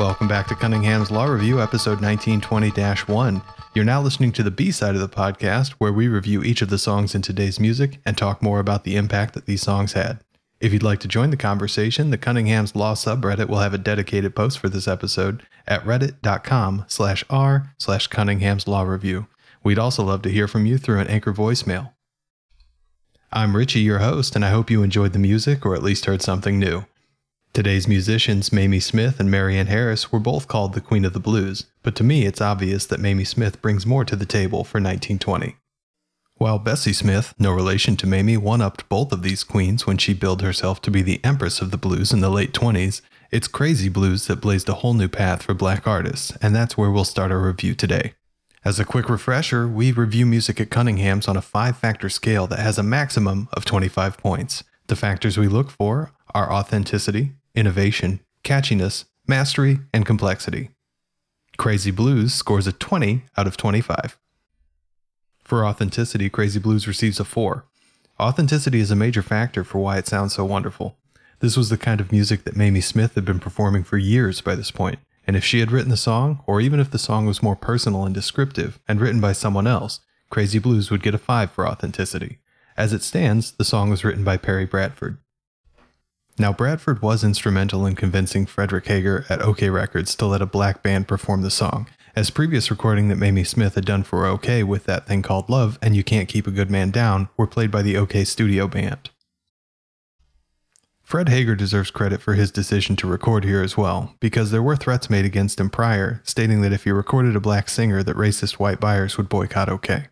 Welcome back to Cunningham's Law Review, episode 1920 1. You're now listening to the B side of the podcast, where we review each of the songs in today's music and talk more about the impact that these songs had. If you'd like to join the conversation, the Cunningham's Law subreddit will have a dedicated post for this episode at reddit.com slash r slash Cunningham's Law Review. We'd also love to hear from you through an anchor voicemail. I'm Richie, your host, and I hope you enjoyed the music or at least heard something new. Today's musicians, Mamie Smith and Marion Harris, were both called the Queen of the Blues, but to me it's obvious that Mamie Smith brings more to the table for 1920. While Bessie Smith, no relation to Mamie, one upped both of these queens when she billed herself to be the Empress of the Blues in the late 20s, it's crazy blues that blazed a whole new path for black artists, and that's where we'll start our review today. As a quick refresher, we review music at Cunningham's on a five factor scale that has a maximum of 25 points. The factors we look for are authenticity, innovation, catchiness, mastery, and complexity. Crazy Blues scores a 20 out of 25. For authenticity, Crazy Blues receives a 4. Authenticity is a major factor for why it sounds so wonderful. This was the kind of music that Mamie Smith had been performing for years by this point, and if she had written the song, or even if the song was more personal and descriptive and written by someone else, Crazy Blues would get a 5 for authenticity. As it stands, the song was written by Perry Bradford. Now, Bradford was instrumental in convincing Frederick Hager at OKeh Records to let a black band perform the song, as previous recording that Mamie Smith had done for OKeh with that thing called Love and You Can't Keep a Good Man Down were played by the OKeh Studio Band. Fred Hager deserves credit for his decision to record here as well, because there were threats made against him prior, stating that if he recorded a black singer that racist white buyers would boycott OKeh.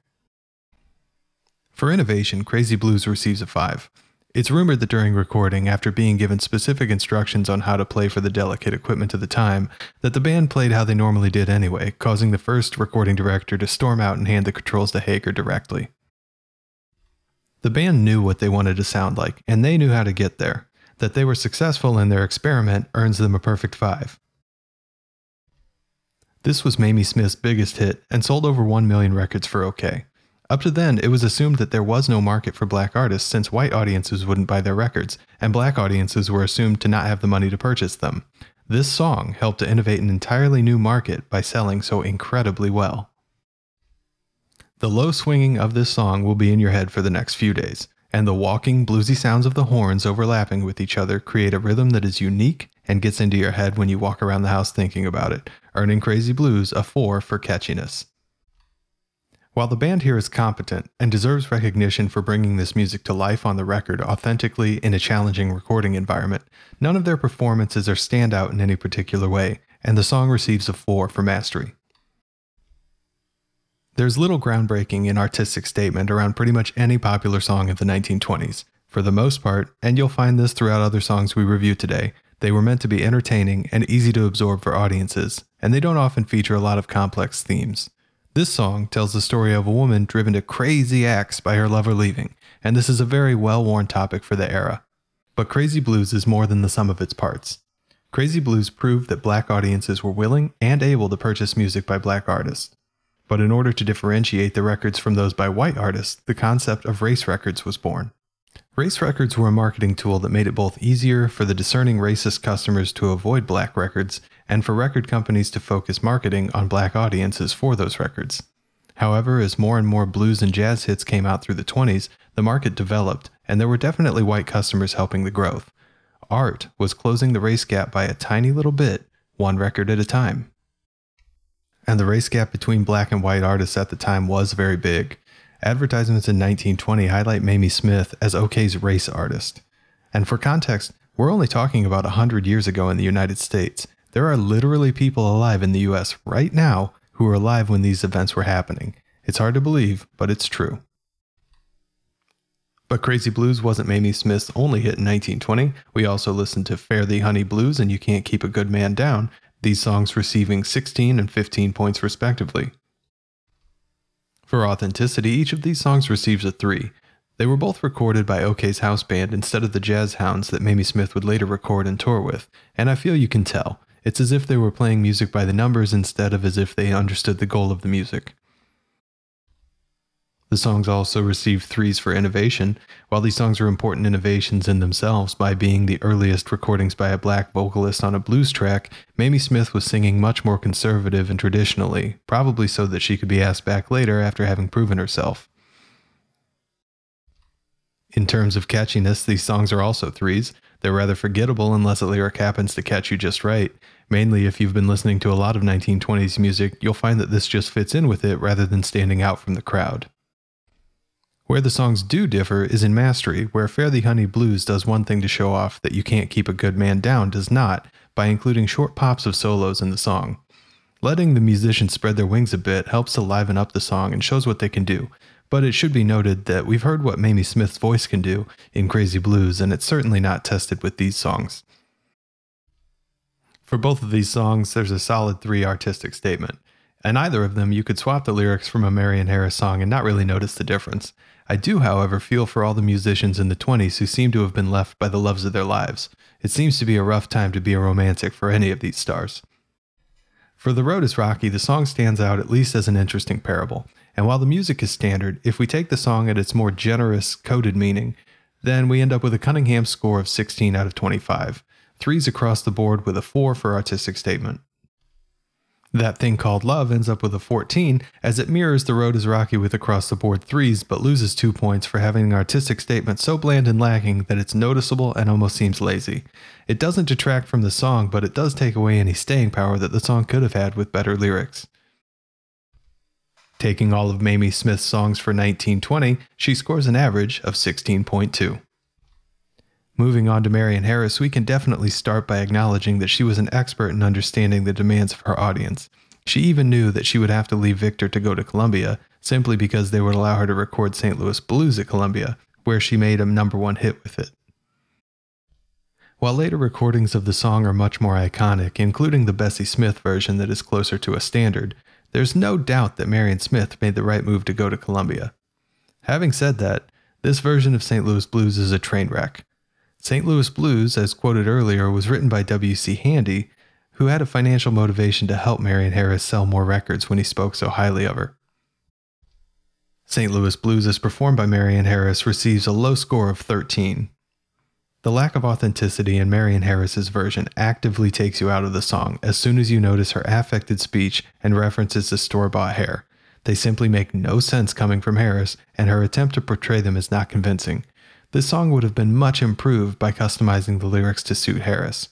For innovation, Crazy Blues receives a 5. It's rumored that during recording, after being given specific instructions on how to play for the delicate equipment of the time, that the band played how they normally did anyway, causing the first recording director to storm out and hand the controls to Hager directly. The band knew what they wanted to sound like, and they knew how to get there. That they were successful in their experiment earns them a perfect 5. This was Mamie Smith's biggest hit and sold over 1 million records for OKeh. Up to then, it was assumed that there was no market for black artists since white audiences wouldn't buy their records, and black audiences were assumed to not have the money to purchase them. This song helped to innovate an entirely new market by selling so incredibly well. The low swinging of this song will be in your head for the next few days, and the walking, bluesy sounds of the horns overlapping with each other create a rhythm that is unique and gets into your head when you walk around the house thinking about it, earning Crazy Blues a 4 for catchiness. While the band here is competent and deserves recognition for bringing this music to life on the record authentically in a challenging recording environment, none of their performances are standout in any particular way, and the song receives a 4 for mastery. There's little groundbreaking in artistic statement around pretty much any popular song of the 1920s. For the most part, and you'll find this throughout other songs we review today, they were meant to be entertaining and easy to absorb for audiences, and they don't often feature a lot of complex themes. This song tells the story of a woman driven to crazy acts by her lover leaving, and this is a very well worn topic for the era. But Crazy Blues is more than the sum of its parts. Crazy Blues proved that black audiences were willing and able to purchase music by black artists. But in order to differentiate the records from those by white artists, the concept of race records was born. Race records were a marketing tool that made it both easier for the discerning racist customers to avoid black records and for record companies to focus marketing on black audiences for those records. However, as more and more blues and jazz hits came out through the 20s, the market developed, and there were definitely white customers helping the growth. Art was closing the race gap by a tiny little bit, one record at a time. And the race gap between black and white artists at the time was very big. Advertisements in 1920 highlight Mamie Smith as OKeh's race artist. And for context, we're only talking about 100 years ago in the United States. There are literally people alive in the US right now who were alive when these events were happening. It's hard to believe, but it's true. But Crazy Blues wasn't Mamie Smith's only hit in 1920. We also listened to Fare Thee Honey Blues and You Can't Keep a Good Man Down, these songs receiving 16 and 15 points respectively. For authenticity, each of these songs receives a 3. They were both recorded by OKeh's house band instead of the jazz hounds that Mamie Smith would later record and tour with, and I feel you can tell. It's as if they were playing music by the numbers instead of as if they understood the goal of the music. The songs also received threes for innovation. While these songs are important innovations in themselves by being the earliest recordings by a black vocalist on a blues track, Mamie Smith was singing much more conservative and traditionally, probably so that she could be asked back later after having proven herself. In terms of catchiness, these songs are also threes. They're rather forgettable unless a lyric happens to catch you just right. Mainly, if you've been listening to a lot of 1920s music, you'll find that this just fits in with it rather than standing out from the crowd. Where the songs do differ is in mastery, where Thee Honey Blues does one thing to show off that you can't keep a good man down does not, by including short pops of solos in the song. Letting the musicians spread their wings a bit helps to liven up the song and shows what they can do, but it should be noted that we've heard what Mamie Smith's voice can do in Crazy Blues, and it's certainly not tested with these songs. For both of these songs, there's a solid three artistic statement. And either of them, you could swap the lyrics from a Marion Harris song and not really notice the difference. I do, however, feel for all the musicians in the 20s who seem to have been left by the loves of their lives. It seems to be a rough time to be a romantic for any of these stars. For The Road is Rocky, the song stands out at least as an interesting parable. And while the music is standard, if we take the song at its more generous, coded meaning, then we end up with a Cunningham score of 16 out of 25. Threes across the board with a 4 for artistic statement. That Thing Called Love ends up with a 14, as it mirrors The Road is Rocky with across the board threes, but loses two points for having an artistic statement so bland and lacking that it's noticeable and almost seems lazy. It doesn't detract from the song, but it does take away any staying power that the song could have had with better lyrics. Taking all of Mamie Smith's songs for 1920, she scores an average of 16.2. Moving on to Marion Harris, we can definitely start by acknowledging that she was an expert in understanding the demands of her audience. She even knew that she would have to leave Victor to go to Columbia, simply because they would allow her to record St. Louis Blues at Columbia, where she made a number one hit with it. While later recordings of the song are much more iconic, including the Bessie Smith version that is closer to a standard, there's no doubt that Marion Smith made the right move to go to Columbia. Having said that, this version of St. Louis Blues is a train wreck. St. Louis Blues, as quoted earlier, was written by W.C. Handy, who had a financial motivation to help Marion Harris sell more records when he spoke so highly of her. St. Louis Blues, as performed by Marion Harris, receives a low score of 13. The lack of authenticity in Marion Harris's version actively takes you out of the song as soon as you notice her affected speech and references to store bought hair. They simply make no sense coming from Harris, and her attempt to portray them is not convincing. This song would have been much improved by customizing the lyrics to suit Harris.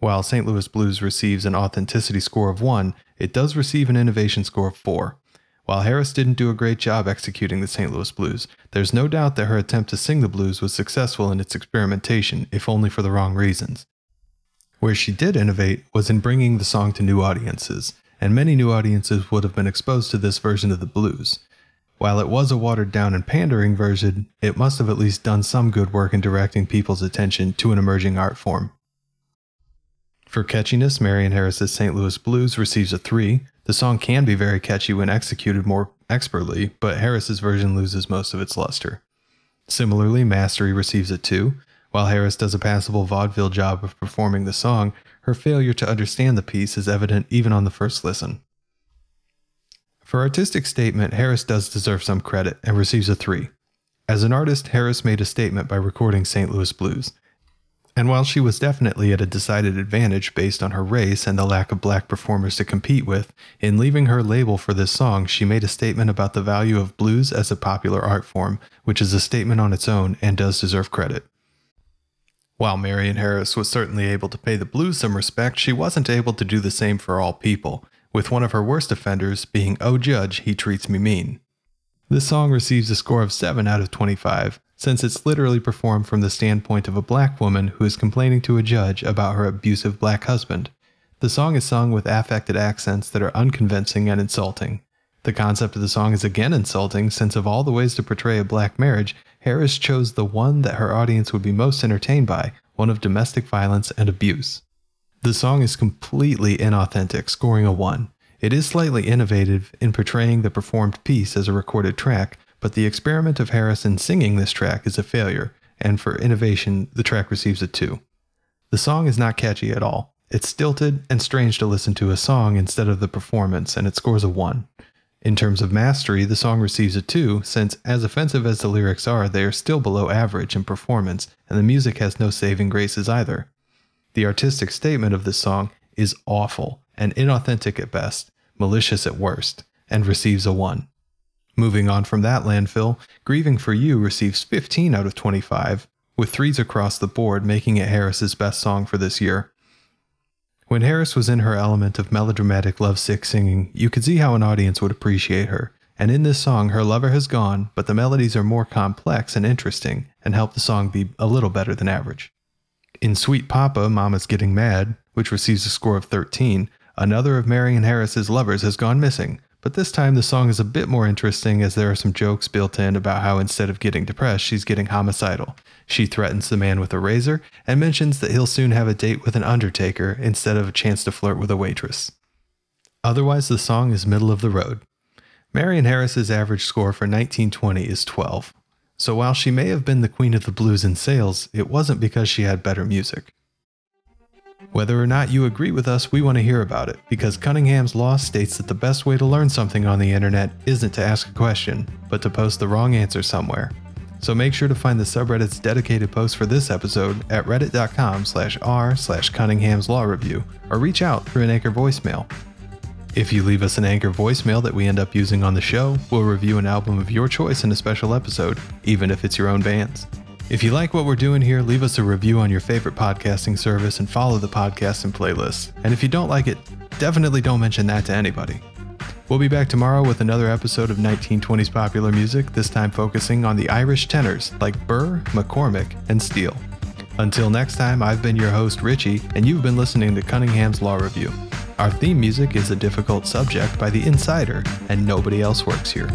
While St. Louis Blues receives an authenticity score of 1, it does receive an innovation score of 4. While Harris didn't do a great job executing the St. Louis Blues, there's no doubt that her attempt to sing the blues was successful in its experimentation, if only for the wrong reasons. Where she did innovate was in bringing the song to new audiences, and many new audiences would have been exposed to this version of the blues. While it was a watered down and pandering version, it must have at least done some good work in directing people's attention to an emerging art form. For catchiness, Marion Harris's St. Louis Blues receives a 3. The song can be very catchy when executed more expertly, but Harris's version loses most of its luster. Similarly, Mastery receives a 2. While Harris does a passable vaudeville job of performing the song, her failure to understand the piece is evident even on the first listen. For artistic statement, Harris does deserve some credit and receives a 3. As an artist, Harris made a statement by recording St. Louis Blues. And while she was definitely at a decided advantage based on her race and the lack of black performers to compete with, in leaving her label for this song, she made a statement about the value of blues as a popular art form, which is a statement on its own and does deserve credit. While Marion Harris was certainly able to pay the blues some respect, she wasn't able to do the same for all people, with one of her worst offenders being Oh Judge, He Treats Me Mean. This song receives a score of 7 out of 25, since it's literally performed from the standpoint of a black woman who is complaining to a judge about her abusive black husband. The song is sung with affected accents that are unconvincing and insulting. The concept of the song is again insulting, since of all the ways to portray a black marriage, Harris chose the one that her audience would be most entertained by one of domestic violence and abuse. The song is completely inauthentic, scoring a 1. It is slightly innovative in portraying the performed piece as a recorded track, but the experiment of Harrison singing this track is a failure, and for innovation, the track receives a 2. The song is not catchy at all. It's stilted and strange to listen to a song instead of the performance, and it scores a 1. In terms of mastery, the song receives a 2, since, as offensive as the lyrics are, they are still below average in performance, and the music has no saving graces either. The artistic statement of this song is awful and inauthentic at best, malicious at worst, and receives a 1. Moving on from that landfill, Grieving for You receives 15 out of 25, with threes across the board, making it Harris's best song for this year. When Harris was in her element of melodramatic lovesick singing, you could see how an audience would appreciate her. And in this song, her lover has gone, but the melodies are more complex and interesting and help the song be a little better than average. In Sweet Papa, Mama's Getting Mad, which receives a score of 13, another of Marion Harris's lovers has gone missing, but this time the song is a bit more interesting as there are some jokes built in about how instead of getting depressed, she's getting homicidal. She threatens the man with a razor and mentions that he'll soon have a date with an undertaker instead of a chance to flirt with a waitress. Otherwise, the song is middle of the road. Marion Harris's average score for 1920 is 12. So while she may have been the queen of the blues in sales, it wasn't because she had better music. Whether or not you agree with us, we want to hear about it, because Cunningham's Law states that the best way to learn something on the internet isn't to ask a question, but to post the wrong answer somewhere. So make sure to find the subreddit's dedicated post for this episode at reddit.com slash r slash Cunningham's Law Review, or reach out through an Anchor voicemail. If you leave us an Anchor voicemail that we end up using on the show, we'll review an album of your choice in a special episode, even if it's your own band's. If you like what we're doing here, leave us a review on your favorite podcasting service and follow the podcast and playlists. And if you don't like it, definitely don't mention that to anybody. We'll be back tomorrow with another episode of 1920s popular music, this time focusing on the Irish tenors like Burr, McCormack, and Steel. Until next time, I've been your host, Richie, and you've been listening to Cunningham's Law Review. Our theme music is A Difficult Subject by The Insider, and nobody else works here.